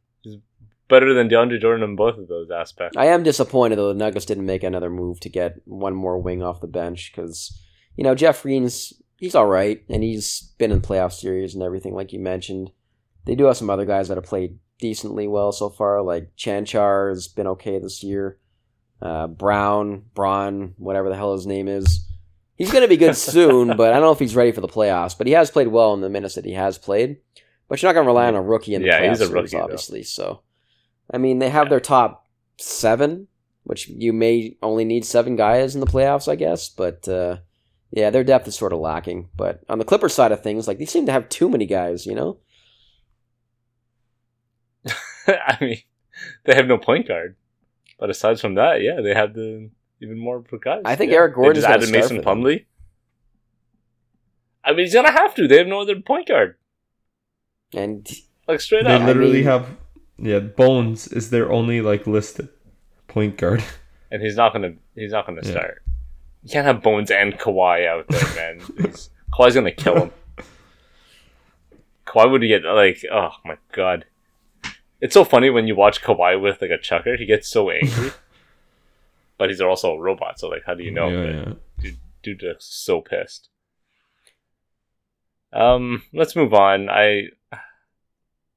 Better than DeAndre Jordan in both of those aspects. I am disappointed though the Nuggets didn't make another move to get one more wing off the bench because you know Jeff Green's he's all right and he's been in playoff series and everything like you mentioned. They do have some other guys that have played decently well so far, like Čančar has been okay this year. Uh, Brown, Braun, whatever the hell his name is. He's going to be good soon, but I don't know if he's ready for the playoffs. But he has played well in the minutes that he has played. But you're not going to rely on a rookie in the Yeah, playoff he's a series, rookie, though. obviously. So, I mean, they have their top seven, which you may only need seven guys in the playoffs, I guess. But uh, yeah, their depth is sort of lacking. But on the Clippers side of things, like they seem to have too many guys. You know, I mean, they have no point guard. But aside from that, yeah, they have the even more for guys. I think yeah. Eric Gordon They gonna just added Mason for. Plumlee. I mean, he's gonna have to. They have no other point guard. and Like straight They up. I literally mean- have yeah, Bones is their only like listed point guard. and he's not gonna. He's not gonna Yeah. start. You can't have Bones and Kawhi out there, man. He's- Kawhi's gonna kill him. Kawhi would get like, oh my god. It's so funny when you watch Kawhi with like a chucker. He gets so angry, but he's also a robot. So like, how do you know? Yeah, yeah. dude, dude is so pissed. Um, let's move on. I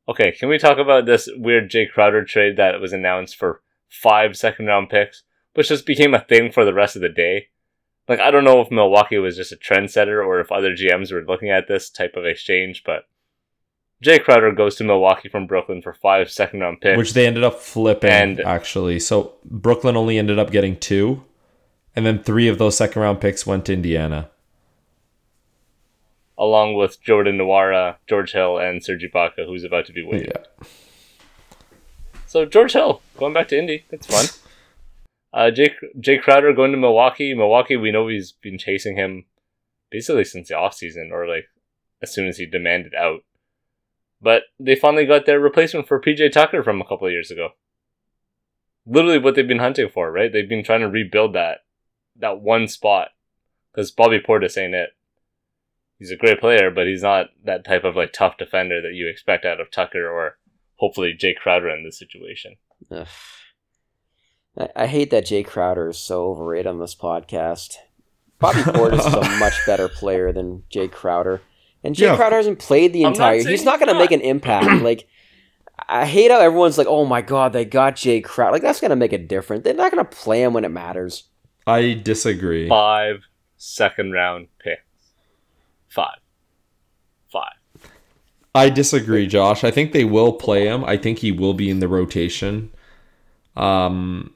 okay. Can we talk about this weird Jay Crowder trade that was announced for five second round picks, which just became a thing for the rest of the day? Like, I don't know if Milwaukee was just a trendsetter or if other GMs were looking at this type of exchange, but Jay Crowder goes to Milwaukee from Brooklyn for five second round picks. Which they ended up flipping And- actually. So Brooklyn only ended up getting two, and then three of those second round picks went to Indiana. Along with Jordan Nwora, George Hill, and Serge Ibaka, who's about to be waived. Yeah. So George Hill going back to Indy, that's fun. Uh, Jay Crowder going to Milwaukee. Milwaukee, we know he's been chasing him basically since the offseason, or like as soon as he demanded out. But they finally got their replacement for PJ Tucker from a couple of years ago. Literally, what they've been hunting for, right? They've been trying to rebuild that that one spot because Bobby Portis ain't it. He's a great player, but he's not that type of like tough defender that you expect out of Tucker or hopefully Jay Crowder in this situation. ugh. I, I hate that Jay Crowder is so overrated on this podcast. Bobby Portis is a much better player than Jay Crowder, and Jay Yeah. Crowder hasn't played the I'm not entire. saying He's not going to make an impact. like I hate how everyone's like, "Oh my god, they got Jay Crowder." Like that's going to make a difference. They're not going to play him when it matters. I disagree. Five second round picks. Five. Five. I disagree, Josh. I think they will play him. I think he will be in the rotation. Um,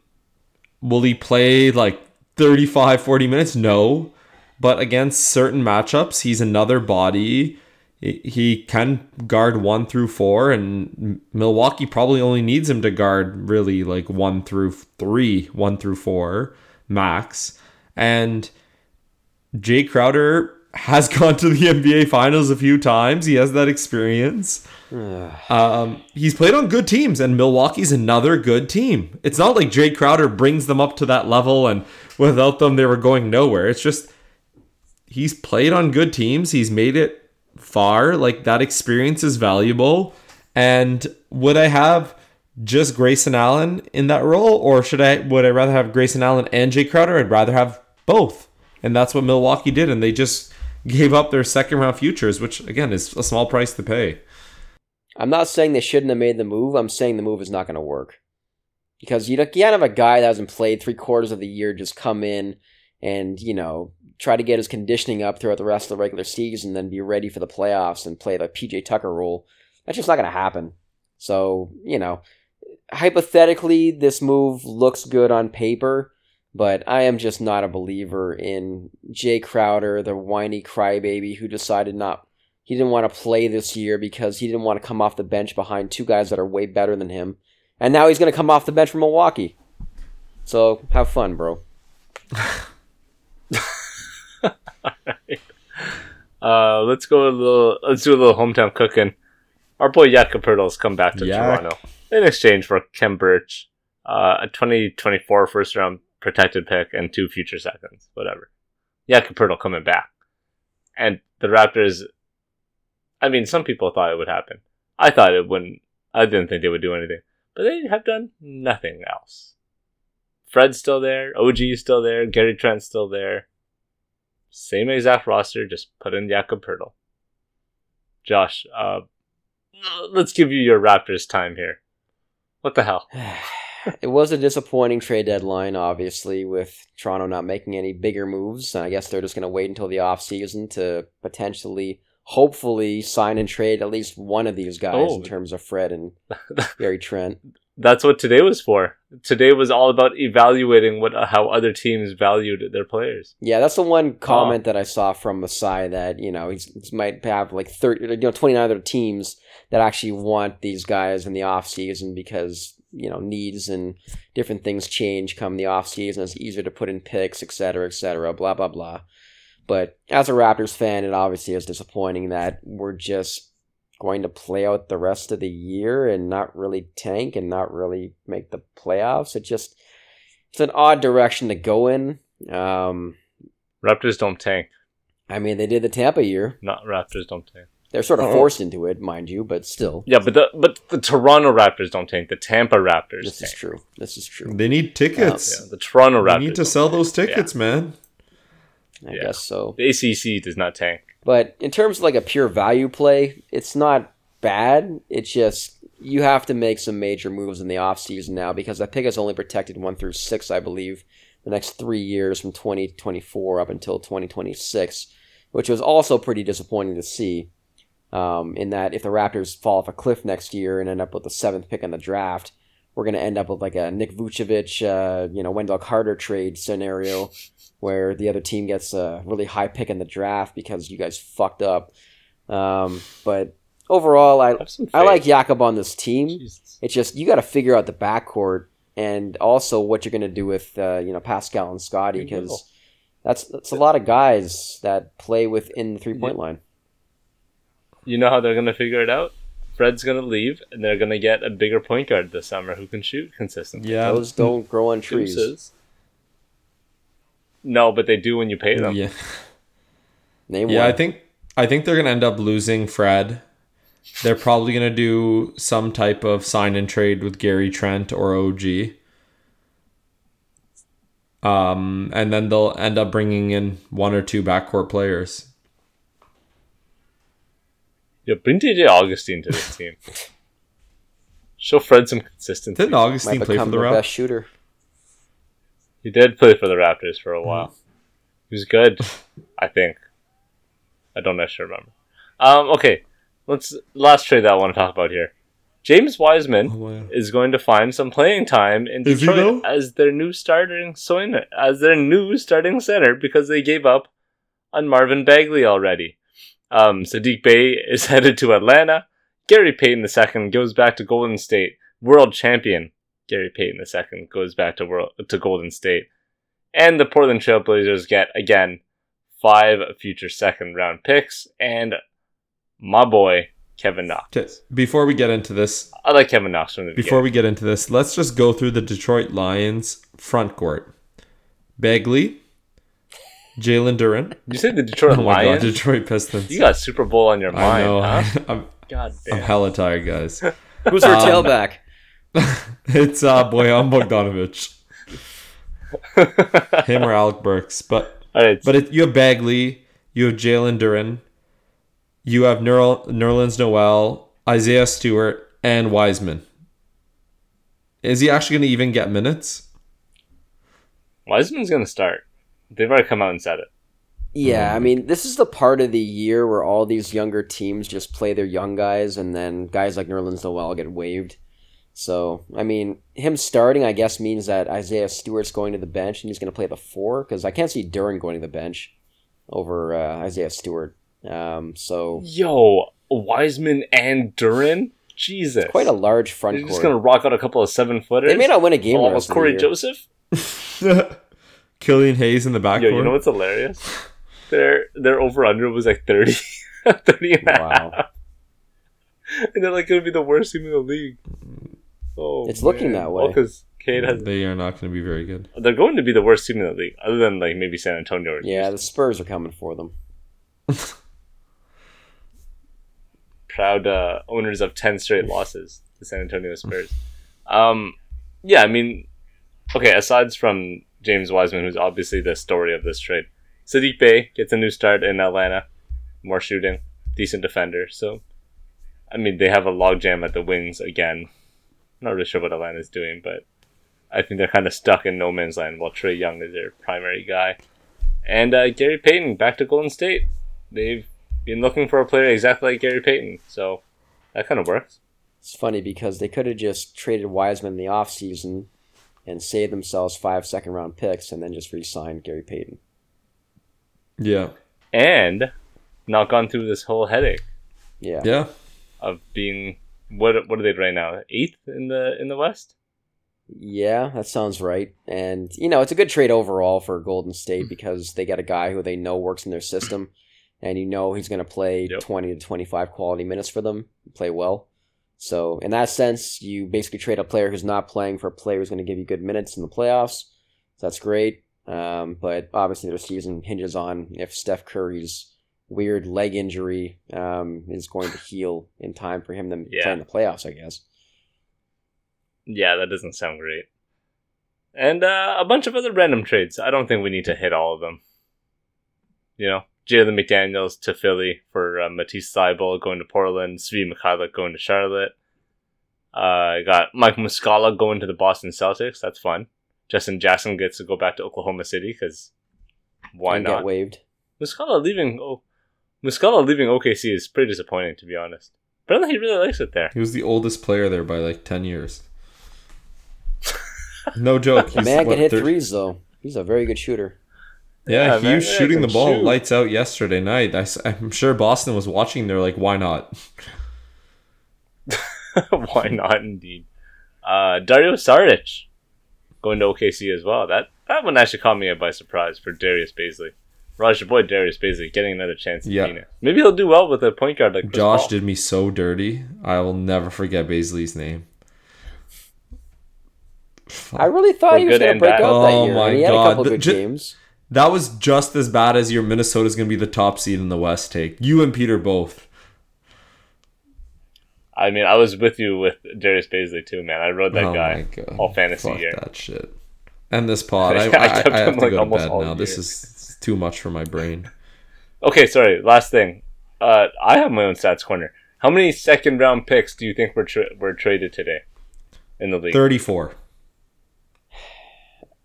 will he play like 35, 40 minutes? No. But against certain matchups, he's another body. He- can guard one through four, and Milwaukee probably only needs him to guard really like one through three, one through four max. And Jay Crowder has gone to the NBA Finals a few times. He has that experience. Um, he's played on good teams, and Milwaukee's another good team. It's not like Jay Crowder brings them up to that level, and without them, they were going nowhere. It's just he's played on good teams. He's made it far. Like that experience is valuable. And would I have just Grayson Allen in that role, or should I? Would I rather have Grayson Allen and Jay Crowder? I'd rather have both, and that's what Milwaukee did. And they just gave up their second round futures, which again is a small price to pay. I'm not saying they shouldn't have made the move. I'm saying the move is not going to work. Because you, you can't have a guy that hasn't played three quarters of the year just come in and, you know, try to get his conditioning up throughout the rest of the regular season, then be ready for the playoffs and play the PJ Tucker role. That's just not going to happen. So, you know, hypothetically, this move looks good on paper, but I am just not a believer in Jay Crowder, the whiny crybaby who decided not he didn't want to play this year because he didn't want to come off the bench behind two guys that are way better than him. And now he's going to come off the bench from Milwaukee. So have fun, bro. Uh, let's go a little. Let's do a little hometown cooking. Our boy Jakob Poeltl's come back to Yak. Toronto in exchange for Khem Birch, uh, a 2024 first round protected pick, and two future seconds. Whatever. Yeah, Poeltl coming back, and the Raptors. I mean, some people thought it would happen. I thought it wouldn't. I didn't think they would do anything, but they have done nothing else. Fred's still there. OG is still there. Gary Trent's still there. Same exact roster, just put in Jakob Poeltl. Josh, uh, let's give you your Raptors time here. What the hell? it was a disappointing trade deadline, obviously, with Toronto not making any bigger moves. And I guess they're just going to wait until the offseason to potentially, hopefully, sign and trade at least one of these guys Oh. in terms of Fred and Gary Trent. That's what today was for. Today was all about evaluating what uh, how other teams valued their players. Yeah, that's the one uh. comment that I saw from Masai that you know he's, he might have like thirty, you know, twenty nine other teams that actually want these guys in the off season because you know needs and different things change come the off season. It's easier to put in picks, et cetera, et cetera, blah blah blah. But as a Raptors fan, it obviously is disappointing that we're just going to play out the rest of the year and not really tank and not really make the playoffs. It just it's an odd direction to go in. Um, Raptors don't tank. I mean, they did the Tampa year. Not Raptors don't tank. They're sort of Oh. forced into it, mind you, but still, Yeah, but the but the Toronto Raptors don't tank. The Tampa Raptors this is true. This is true. They need tickets. Yeah, the Toronto they Raptors need to sell tank. those tickets, man. I yeah. guess so. The ACC does not tank. But in terms of like a pure value play, it's not bad. It's just you have to make some major moves in the offseason now because that pick is only protected one through six, I believe, the next three years from 2024 up until 2026, which was also pretty disappointing to see. Um, in that if the Raptors fall off a cliff next year and end up with the seventh pick in the draft, we're going to end up with like a Nick Vucevic, uh, you know, Wendell Carter trade scenario where the other team gets a really high pick in the draft because you guys fucked up. Um, but overall, I I like Jakob on this team. Jesus. It's just you got to figure out the backcourt and also what you're going to do with uh, you know Pascal and Scottie because that's that's a lot of guys that play within the three point line. You know how they're gonna figure it out? Fred's gonna leave, and they're gonna get a bigger point guard this summer who can shoot consistently. Yeah. Those don't grow on trees. Deuces. No, but they do when you pay them. Yeah. Name Yeah, one. I think I think they're gonna end up losing Fred. They're probably gonna do some type of sign and trade with Gary Trent or OG. Um, and then they'll end up bringing in one or two backcourt players. Yeah, bring DJ Augustin to this team. Show Fred some consistency. Didn't Augustin might play for the the Raptors? best shooter. He did play for the Raptors for a while. He was good, I think. I don't actually remember. Um, okay, let's last trade that I want to talk about here. James Wiseman Oh, wow. is going to find some playing time in Is Detroit as their new starting center, as their new starting center because they gave up on Marvin Bagley already. Um, Sadiq Bey is headed to Atlanta. Gary Payton II goes back to Golden State. World champion Gary Payton II goes back to world to Golden State, and the Portland Trailblazers get again five future second round picks and my boy Kevin Knox. Before we get into this, I like Kevin Knox from the before beginning. we get into this, let's just go through the Detroit Lions front court. Bagley, Jalen Duren. You said the Detroit Oh my god, Lions? Detroit Pistons. You got Super Bowl on your I mind, know. huh? I'm, God I'm damn. hella tired, guys. Who's their Um, tailback? it's uh Bojan Bogdanovich. Him or Alec Burks. But All right, but it, you have Bagley, you have Jalen Duren, you have Nerl, Nerlens Noel, Isaiah Stewart, and Wiseman. Is he actually going to even get minutes? Wiseman's gonna start. They've already come out and said it. Yeah, I Um, mean, this is the part of the year where all these younger teams just play their young guys, and then guys like Nerlens Noel get waived. So, I mean, him starting, I guess, means that Isaiah Stewart's going to the bench and he's going to play the four because I can't see Duren going to the bench over uh, Isaiah Stewart. Um, so, Yo, Wiseman and Duren. Jesus, quite a large front They're court. just gonna rock out a couple of seven footers. They may not win a game. Almost Oh, rest the Cory year. Joseph. Killian Hayes in the backcourt. Yo, you know what's hilarious? Their their over under was like 30, 30 and Wow. half. And they're like gonna be the worst team in the league. Oh, It's looking that way. because Cade has. they are not going to be very good. They're going to be the worst team in the league, other than like maybe San Antonio. Or Yeah, the Spurs are coming for them. proud uh, owners of 10 straight losses, the San Antonio Spurs. Um, yeah, I mean, okay, aside from James Wiseman, who's obviously the story of this trade, Sadiq Bey gets a new start in Atlanta. More shooting, decent defender. So, I mean, they have a logjam at the wings again. not really sure what Atlanta's doing, but I think they're kind of stuck in no man's land while Trae Young is their primary guy. And uh, Gary Payton back to Golden State. They've been looking for a player exactly like Gary Payton, so that kind of works. It's funny because they could have just traded Wiseman in the offseason and save themselves five second round picks and then just re sign Gary Payton. Yeah. And not gone through this whole headache Yeah. Yeah. of being what what are they right now? Eighth in the in the West? Yeah, that sounds right. And, you know, it's a good trade overall for Golden State mm. because they get a guy who they know works in their system and you know he's going to play Yep. 20 to 25 quality minutes for them, play well. So, in that sense, you basically trade a player who's not playing for a player who's going to give you good minutes in the playoffs. So that's great. Um, but obviously, their season hinges on if Steph Curry's weird leg injury um, is going to heal in time for him to Yeah. play in the playoffs, I guess. Yeah, that doesn't sound great. And uh, a bunch of other random trades. I don't think we need to hit all of them. You know, Jalen McDaniels to Philly for uh, Matisse Thybulle going to Portland, Svi Mykhailiuk going to Charlotte. Uh, I got Mike Muscala going to the Boston Celtics. That's fun. Justin Jackson gets to go back to Oklahoma City because why and not? get waived. Muscala leaving oh, Muscala leaving OKC is pretty disappointing to be honest. Apparently he really likes it there. He was the oldest player there by like 10 years. No joke. The He's, man what, can hit thir- threes, though. He's a very good shooter. Yeah, Yeah, he man, was shooting the ball shoot. lights out yesterday night. I, am sure Boston was watching. They're like, why not? Why not, indeed? Uh, Dario Saric going to OKC as well. That that one actually caught me by surprise for Darius Bazley. Raj, your boy Darius Bazley getting another chance Yeah. Phoenix. Maybe he'll do well with a point guard like Chris Josh Paul. did me so dirty. I will never forget Bazley's name. I really thought For he was going to break bad. out that Oh year. my and he had God. a couple The- good ju- games. That was just as bad as your Minnesota's going to be the top seed in the West take. You and Peter both. I mean, I was with you with Darius Bazley too, man. I rode that oh guy all fantasy Fuck year. that shit. And this pod. I, I I, kept I have him, to like, go to almost bed now. This is too much for my brain. Okay, sorry. Last thing. Uh, I have my own stats corner. How many second round picks do you think were tra- were traded today in the league? 34.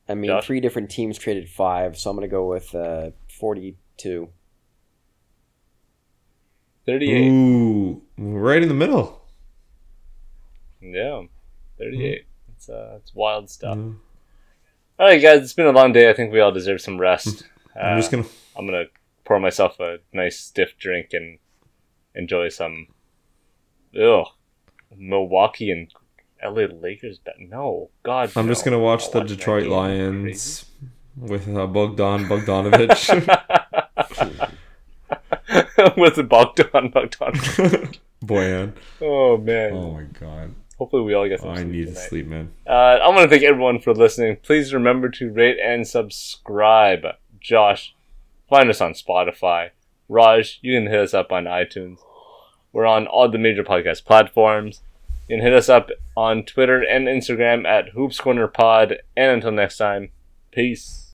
I mean, Josh? three different teams traded five, so I'm going to go with uh, 42. 38. Ooh, right in the middle. Yeah, 38. It's uh, it's wild stuff. Mm. All right, guys, it's been a long day. I think we all deserve some rest. I'm just Uh, gonna. I'm gonna pour myself a nice stiff drink and enjoy some. Ugh, Milwaukee and LA Lakers. No, God. I'm no. just gonna watch the Detroit. Lions with uh, Bogdan Bogdanovich. with Bogdan Bogdan. Bojan. Oh man. Oh my god. Hopefully we all get some I sleep need to sleep, man. Uh, I want to thank everyone for listening. Please remember to rate and subscribe. Josh, find us on Spotify. Raj, you can hit us up on iTunes. We're on all the major podcast platforms. You can hit us up on Twitter and Instagram at Hoops Corner Pod. And until next time, peace.